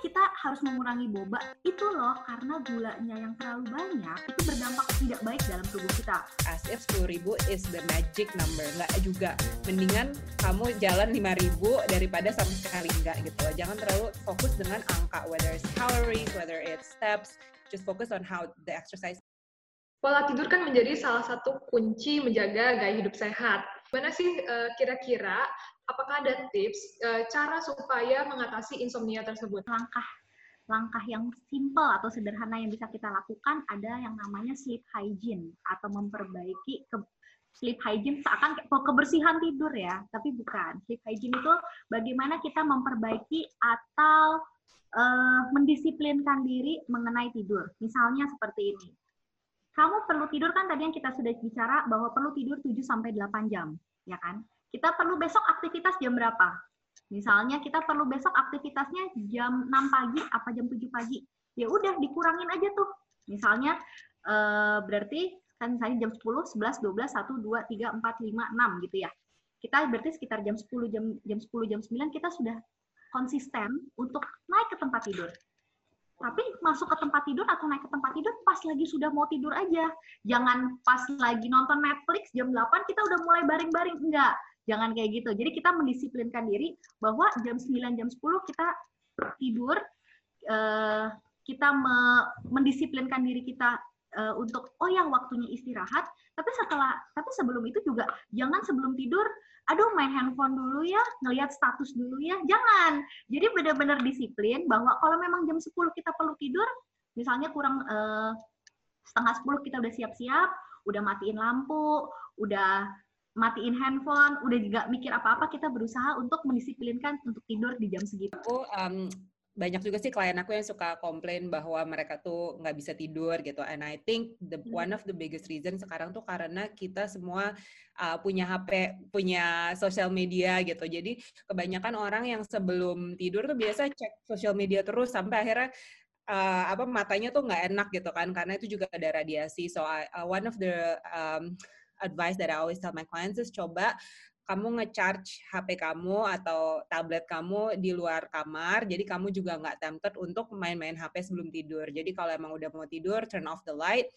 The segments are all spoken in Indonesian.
kita harus mengurangi boba? Itu loh, karena gulanya yang terlalu banyak itu berdampak tidak baik dalam tubuh kita. As if 10 ribu is the magic number. Nggak juga. Mendingan kamu jalan 5 ribu daripada sama sekali enggak gitu loh. Jangan terlalu fokus dengan angka, whether it's calories, whether it's steps. Just focus on how the exercise Pola tidur kan menjadi salah satu kunci menjaga gaya hidup sehat. Gimana sih uh, kira-kira apakah ada tips uh, cara supaya mengatasi insomnia tersebut? Langkah langkah yang simple atau sederhana yang bisa kita lakukan ada yang namanya sleep hygiene atau memperbaiki ke sleep hygiene seakan kebersihan tidur ya, tapi bukan. Sleep hygiene itu bagaimana kita memperbaiki atau uh, mendisiplinkan diri mengenai tidur. Misalnya seperti ini kamu perlu tidur kan tadi yang kita sudah bicara bahwa perlu tidur 7 sampai 8 jam, ya kan? Kita perlu besok aktivitas jam berapa? Misalnya kita perlu besok aktivitasnya jam 6 pagi apa jam 7 pagi. Ya udah dikurangin aja tuh. Misalnya eh, berarti kan misalnya jam 10, 11, 12, 1, 2, 3, 4, 5, 6 gitu ya. Kita berarti sekitar jam 10 jam jam 10 jam 9 kita sudah konsisten untuk naik ke tempat tidur tapi masuk ke tempat tidur atau naik ke tempat tidur pas lagi sudah mau tidur aja. Jangan pas lagi nonton Netflix jam 8 kita udah mulai baring-baring. Enggak, jangan kayak gitu. Jadi kita mendisiplinkan diri bahwa jam 9, jam 10 kita tidur, uh, kita me mendisiplinkan diri kita uh, untuk oh ya waktunya istirahat tapi setelah tapi sebelum itu juga jangan sebelum tidur aduh main handphone dulu ya ngelihat status dulu ya jangan jadi benar-benar disiplin bahwa kalau memang jam 10 kita perlu tidur misalnya kurang uh, setengah 10 kita udah siap-siap udah matiin lampu udah matiin handphone, udah juga mikir apa-apa, kita berusaha untuk mendisiplinkan untuk tidur di jam segitu. Aku um, banyak juga sih klien aku yang suka komplain bahwa mereka tuh nggak bisa tidur gitu. And I think the hmm. one of the biggest reason sekarang tuh karena kita semua uh, punya HP, punya sosial media gitu. Jadi kebanyakan orang yang sebelum tidur tuh biasa cek sosial media terus sampai akhirnya uh, apa matanya tuh nggak enak gitu kan karena itu juga ada radiasi. So I, uh, one of the um, advice that I always tell my clients is coba kamu ngecharge HP kamu atau tablet kamu di luar kamar, jadi kamu juga nggak tempted untuk main-main HP sebelum tidur. Jadi kalau emang udah mau tidur, turn off the light,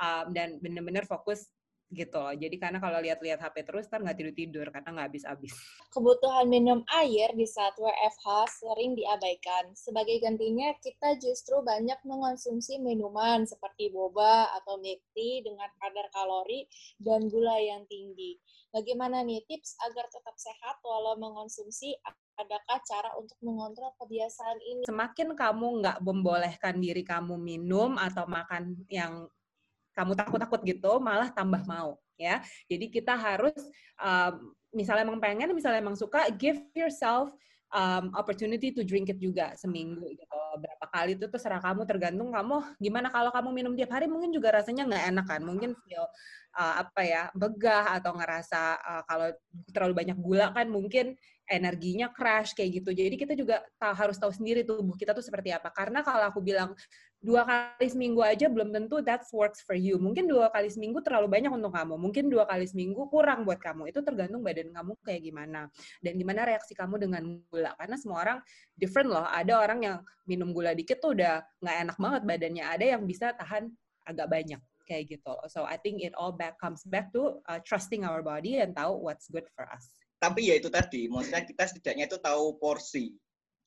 um, dan bener-bener fokus gitu loh. Jadi karena kalau lihat-lihat HP terus kan nggak tidur-tidur karena nggak habis-habis. Kebutuhan minum air di saat WFH sering diabaikan. Sebagai gantinya kita justru banyak mengonsumsi minuman seperti boba atau milk tea dengan kadar kalori dan gula yang tinggi. Bagaimana nih tips agar tetap sehat walau mengonsumsi adakah cara untuk mengontrol kebiasaan ini? Semakin kamu nggak membolehkan diri kamu minum atau makan yang kamu takut-takut gitu malah tambah mau ya jadi kita harus um, misalnya emang pengen misalnya emang suka give yourself um, opportunity to drink it juga seminggu gitu berapa kali itu terserah kamu tergantung kamu gimana kalau kamu minum tiap hari mungkin juga rasanya nggak enak kan mungkin feel uh, apa ya begah atau ngerasa uh, kalau terlalu banyak gula kan mungkin energinya crash kayak gitu. Jadi kita juga harus tahu sendiri tubuh kita tuh seperti apa. Karena kalau aku bilang dua kali seminggu aja belum tentu that works for you. Mungkin dua kali seminggu terlalu banyak untuk kamu. Mungkin dua kali seminggu kurang buat kamu. Itu tergantung badan kamu kayak gimana. Dan gimana reaksi kamu dengan gula. Karena semua orang different loh. Ada orang yang minum gula dikit tuh udah nggak enak banget badannya. Ada yang bisa tahan agak banyak kayak gitu. So I think it all back comes back to uh, trusting our body and tahu what's good for us tapi ya itu tadi, maksudnya kita setidaknya itu tahu porsi.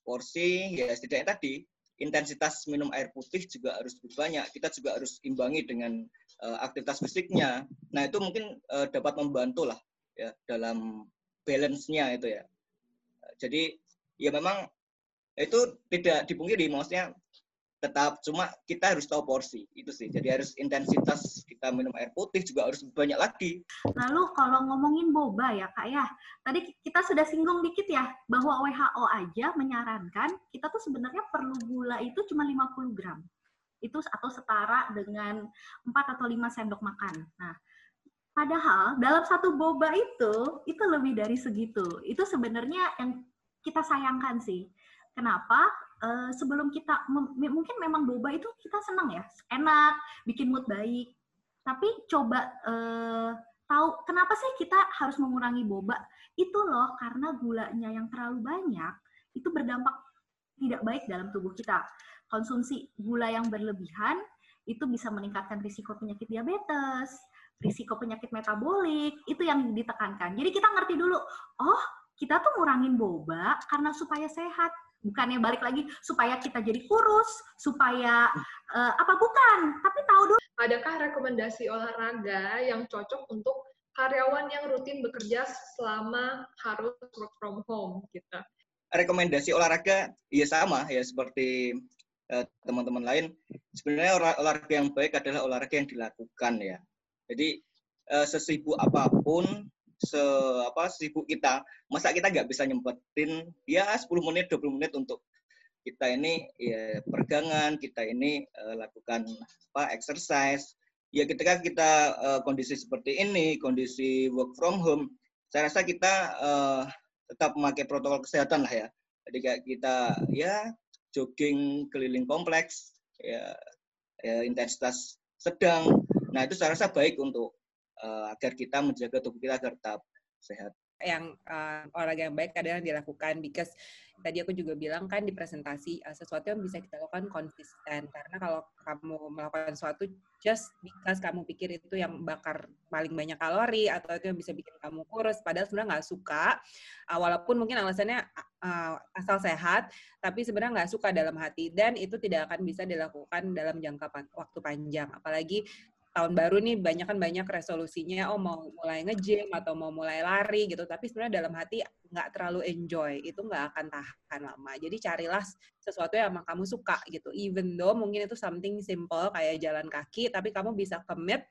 Porsi ya setidaknya tadi intensitas minum air putih juga harus lebih banyak. Kita juga harus imbangi dengan uh, aktivitas fisiknya. Nah itu mungkin uh, dapat membantu lah ya dalam balance-nya itu ya. Jadi ya memang itu tidak dipungkiri, maksudnya tetap cuma kita harus tahu porsi itu sih. Jadi harus intensitas kita minum air putih juga harus banyak lagi. Lalu kalau ngomongin boba ya kak ya. Tadi kita sudah singgung dikit ya bahwa WHO aja menyarankan kita tuh sebenarnya perlu gula itu cuma 50 gram. Itu atau setara dengan 4 atau 5 sendok makan. Nah padahal dalam satu boba itu itu lebih dari segitu. Itu sebenarnya yang kita sayangkan sih. Kenapa uh, sebelum kita mungkin memang boba itu kita senang ya, enak, bikin mood baik. Tapi coba uh, tahu kenapa sih kita harus mengurangi boba? Itu loh karena gulanya yang terlalu banyak itu berdampak tidak baik dalam tubuh kita. Konsumsi gula yang berlebihan itu bisa meningkatkan risiko penyakit diabetes, risiko penyakit metabolik, itu yang ditekankan. Jadi kita ngerti dulu, oh kita tuh ngurangin boba karena supaya sehat, bukannya balik lagi supaya kita jadi kurus, supaya uh, apa bukan, tapi tahu dulu. Adakah rekomendasi olahraga yang cocok untuk karyawan yang rutin bekerja selama harus work from home gitu? Rekomendasi olahraga ya sama ya seperti Eh, teman-teman lain sebenarnya olahraga yang baik adalah olahraga yang dilakukan ya jadi uh, sesibuk apa pun se apa sibuk kita masa kita nggak bisa nyempetin ya 10 menit 20 menit untuk kita ini ya pergangan kita ini uh, lakukan apa exercise ya ketika kita uh, kondisi seperti ini kondisi work from home saya rasa kita uh, tetap memakai protokol kesehatan lah ya jadi kita ya jogging keliling kompleks, ya, ya intensitas sedang. Nah itu saya rasa baik untuk uh, agar kita menjaga tubuh kita agar tetap sehat. Yang uh, olahraga yang baik adalah dilakukan because tadi aku juga bilang kan di presentasi uh, sesuatu yang bisa kita lakukan konsisten. Karena kalau kamu melakukan sesuatu just because kamu pikir itu yang bakar paling banyak kalori atau itu yang bisa bikin kamu kurus padahal sebenarnya nggak suka. Uh, walaupun mungkin alasannya uh, asal sehat tapi sebenarnya nggak suka dalam hati. Dan itu tidak akan bisa dilakukan dalam jangka waktu panjang. Apalagi tahun baru nih banyak kan banyak resolusinya oh mau mulai nge-gym atau mau mulai lari gitu. Tapi sebenarnya dalam hati nggak terlalu enjoy itu nggak akan tahan lama. Jadi carilah sesuatu yang emang kamu suka gitu. Even though mungkin itu something simple kayak jalan kaki tapi kamu bisa commit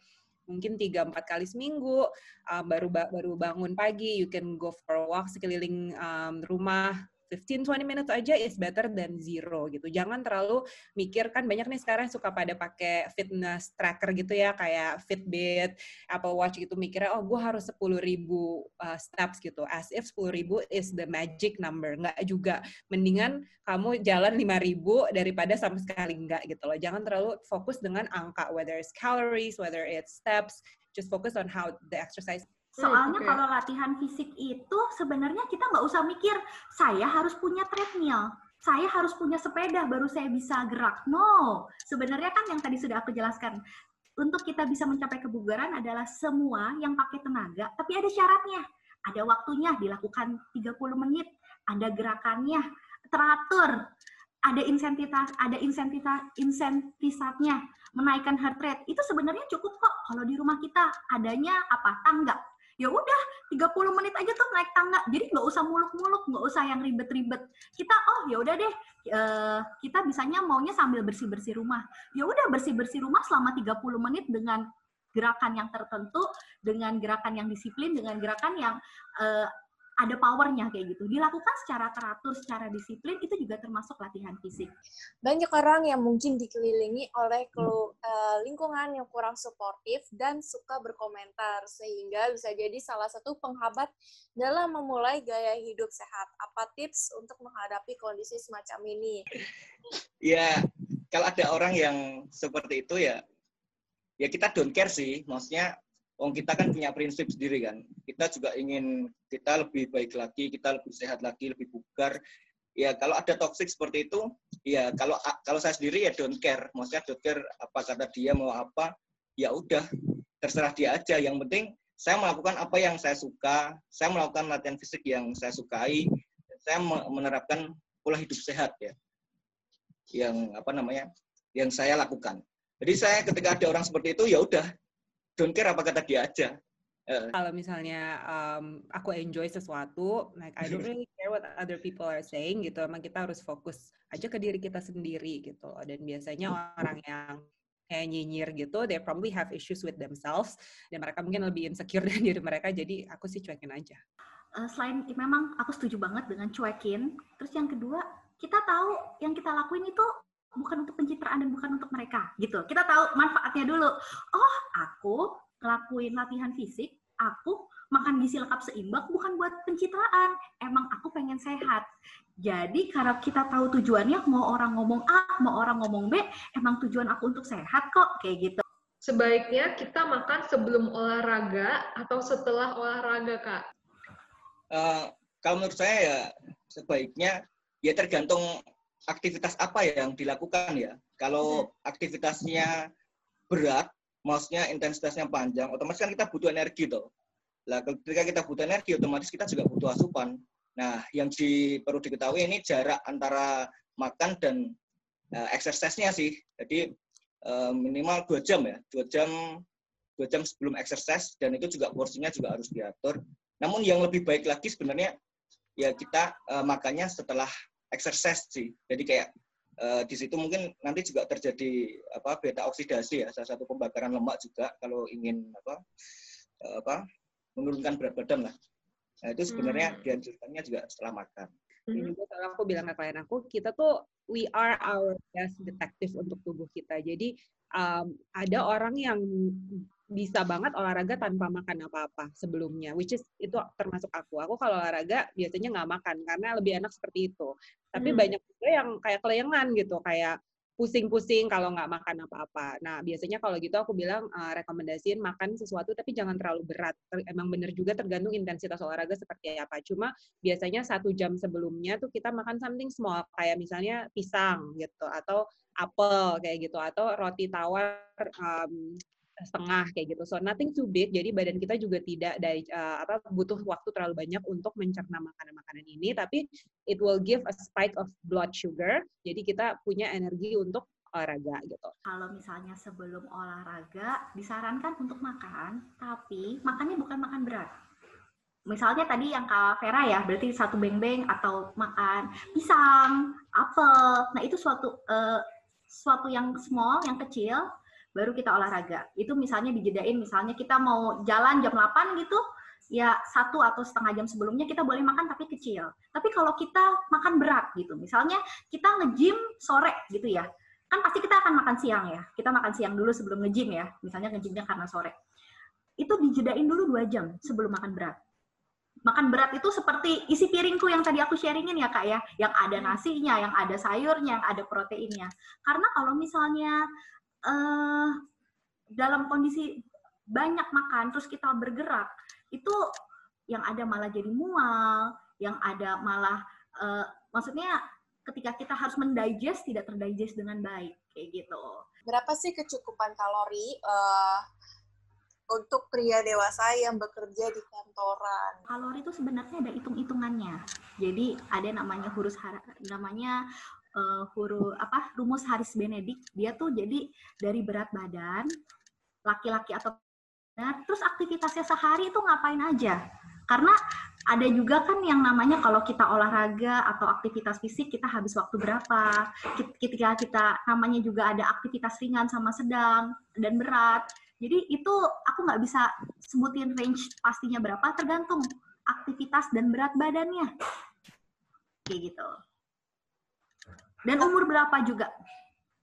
mungkin tiga empat kali seminggu um, baru baru bangun pagi you can go for a walk sekeliling um, rumah 15-20 minutes aja is better than zero gitu. Jangan terlalu mikir kan banyak nih sekarang suka pada pakai fitness tracker gitu ya kayak Fitbit, Apple Watch gitu mikirnya oh gue harus 10 ribu uh, steps gitu. As if 10 ribu is the magic number. Nggak juga. Mendingan kamu jalan 5 ribu daripada sama sekali enggak gitu loh. Jangan terlalu fokus dengan angka whether it's calories, whether it's steps. Just focus on how the exercise Hmm, Soalnya okay. kalau latihan fisik itu sebenarnya kita nggak usah mikir saya harus punya treadmill, saya harus punya sepeda baru saya bisa gerak. No, sebenarnya kan yang tadi sudah aku jelaskan. Untuk kita bisa mencapai kebugaran adalah semua yang pakai tenaga, tapi ada syaratnya. Ada waktunya, dilakukan 30 menit, ada gerakannya, teratur, ada insentitas, ada insentitas, insentisatnya, menaikkan heart rate. Itu sebenarnya cukup kok kalau di rumah kita adanya apa? Tangga ya udah 30 menit aja tuh naik tangga. Jadi nggak usah muluk-muluk nggak usah yang ribet-ribet. Kita oh ya udah deh uh, kita bisanya maunya sambil bersih-bersih rumah. Ya udah bersih-bersih rumah selama 30 menit dengan gerakan yang tertentu dengan gerakan yang disiplin dengan gerakan yang uh, ada powernya kayak gitu. Dilakukan secara teratur, secara disiplin itu juga termasuk latihan fisik. Banyak orang yang mungkin dikelilingi oleh uh, lingkungan yang kurang suportif dan suka berkomentar sehingga bisa jadi salah satu penghambat dalam memulai gaya hidup sehat. Apa tips untuk menghadapi kondisi semacam ini? Ya, kalau ada orang yang seperti itu ya ya kita don't care sih. Maksudnya Wong kita kan punya prinsip sendiri kan. Kita juga ingin kita lebih baik lagi, kita lebih sehat lagi, lebih bugar. Ya kalau ada toxic seperti itu, ya kalau kalau saya sendiri ya don't care. Maksudnya don't care apa kata dia mau apa, ya udah terserah dia aja. Yang penting saya melakukan apa yang saya suka, saya melakukan latihan fisik yang saya sukai, saya menerapkan pola hidup sehat ya. Yang apa namanya? Yang saya lakukan. Jadi saya ketika ada orang seperti itu ya udah don't care apa kata dia aja. Uh. Kalau misalnya um, aku enjoy sesuatu, like I don't really care what other people are saying gitu. Emang kita harus fokus aja ke diri kita sendiri gitu. Dan biasanya orang yang kayak nyinyir gitu, they probably have issues with themselves dan mereka mungkin lebih insecure dari diri mereka. Jadi aku sih cuekin aja. Uh, selain memang aku setuju banget dengan cuekin. Terus yang kedua, kita tahu yang kita lakuin itu bukan untuk pencitraan dan bukan untuk mereka gitu. Kita tahu manfaatnya dulu. Oh, aku ngelakuin latihan fisik, aku makan gizi lengkap seimbang bukan buat pencitraan. Emang aku pengen sehat. Jadi karena kita tahu tujuannya, mau orang ngomong A, mau orang ngomong B, emang tujuan aku untuk sehat kok, kayak gitu. Sebaiknya kita makan sebelum olahraga atau setelah olahraga, Kak? Uh, kalau menurut saya ya sebaiknya ya tergantung aktivitas apa yang dilakukan ya. Kalau aktivitasnya berat, maksudnya intensitasnya panjang, otomatis kan kita butuh energi toh. Lah ketika kita butuh energi, otomatis kita juga butuh asupan. Nah, yang di, perlu diketahui ini jarak antara makan dan uh, exercise-nya sih. Jadi uh, minimal dua jam ya, dua jam dua jam sebelum exercise dan itu juga porsinya juga harus diatur. Namun yang lebih baik lagi sebenarnya ya kita uh, makannya setelah exercise sih. Jadi kayak uh, di situ mungkin nanti juga terjadi apa beta oksidasi ya, salah satu pembakaran lemak juga kalau ingin apa uh, apa menurunkan berat badan lah. Nah, itu sebenarnya hmm. dianjurkannya juga setelah makan. Ini juga kalau aku bilang ke klien aku, kita tuh we are our best detective untuk tubuh kita. Jadi um, ada orang yang bisa banget olahraga tanpa makan apa-apa sebelumnya, which is itu termasuk aku. Aku kalau olahraga biasanya nggak makan karena lebih enak seperti itu. Tapi hmm. banyak juga yang kayak kelayangan gitu, kayak pusing-pusing kalau nggak makan apa-apa. Nah, biasanya kalau gitu aku bilang uh, rekomendasiin makan sesuatu tapi jangan terlalu berat. Emang bener juga tergantung intensitas olahraga seperti apa. Cuma biasanya satu jam sebelumnya tuh kita makan something small kayak misalnya pisang gitu atau apel kayak gitu atau roti tawar um, setengah kayak gitu. So nothing too big. Jadi badan kita juga tidak dari uh, apa butuh waktu terlalu banyak untuk mencerna makanan-makanan ini, tapi it will give a spike of blood sugar. Jadi kita punya energi untuk olahraga gitu. Kalau misalnya sebelum olahraga disarankan untuk makan, tapi makannya bukan makan berat. Misalnya tadi yang Kak Vera ya, berarti satu beng-beng atau makan pisang, apel. Nah, itu suatu uh, suatu yang small, yang kecil baru kita olahraga. Itu misalnya dijedain, misalnya kita mau jalan jam 8 gitu, ya satu atau setengah jam sebelumnya kita boleh makan tapi kecil. Tapi kalau kita makan berat gitu, misalnya kita nge-gym sore gitu ya, kan pasti kita akan makan siang ya. Kita makan siang dulu sebelum nge-gym ya, misalnya nge-gymnya karena sore. Itu dijedain dulu dua jam sebelum makan berat. Makan berat itu seperti isi piringku yang tadi aku sharingin ya kak ya, yang ada nasinya, yang ada sayurnya, yang ada proteinnya. Karena kalau misalnya uh, dalam kondisi banyak makan terus kita bergerak itu yang ada malah jadi mual, yang ada malah uh, maksudnya ketika kita harus mendigest tidak terdigest dengan baik kayak gitu. Berapa sih kecukupan kalori uh, untuk pria dewasa yang bekerja di kantoran? Kalori itu sebenarnya ada hitung-hitungannya. Jadi ada namanya huruf namanya uh, huruf apa rumus Haris Benedik dia tuh jadi dari berat badan laki-laki atau nah, terus aktivitasnya sehari itu ngapain aja. Karena ada juga kan yang namanya kalau kita olahraga atau aktivitas fisik kita habis waktu berapa. Ketika kita namanya juga ada aktivitas ringan sama sedang dan berat. Jadi itu aku nggak bisa sebutin range pastinya berapa tergantung aktivitas dan berat badannya. Kayak gitu dan umur berapa juga.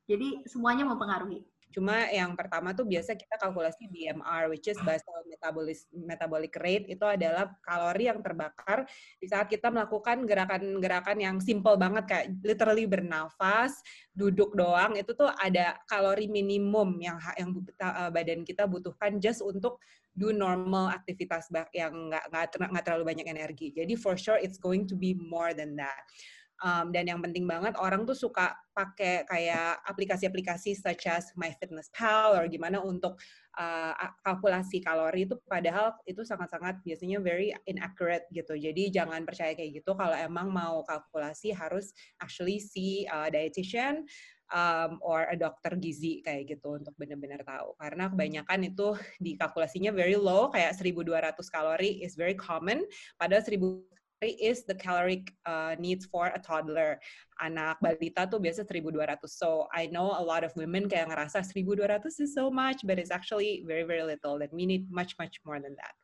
Jadi semuanya mempengaruhi. Cuma yang pertama tuh biasa kita kalkulasi BMR, which is basal metabolic, metabolic rate, itu adalah kalori yang terbakar di saat kita melakukan gerakan-gerakan yang simple banget, kayak literally bernafas, duduk doang, itu tuh ada kalori minimum yang yang eh, badan kita butuhkan just untuk do normal aktivitas yang nggak nggak terlalu banyak energi. Jadi for sure it's going to be more than that. Um, dan yang penting banget orang tuh suka pakai kayak aplikasi-aplikasi such as MyFitnessPal atau gimana untuk uh, kalkulasi kalori itu padahal itu sangat-sangat biasanya very inaccurate gitu. Jadi jangan percaya kayak gitu kalau emang mau kalkulasi harus actually see a dietitian um, or a dokter gizi kayak gitu untuk benar-benar tahu. Karena kebanyakan itu di kalkulasinya very low kayak 1200 kalori is very common padahal 1000 is the caloric uh, needs for a toddler. Anak balita tuh biasa 1200. So I know a lot of women kayak ngerasa 1200 is so much, but it's actually very very little. That we need much much more than that.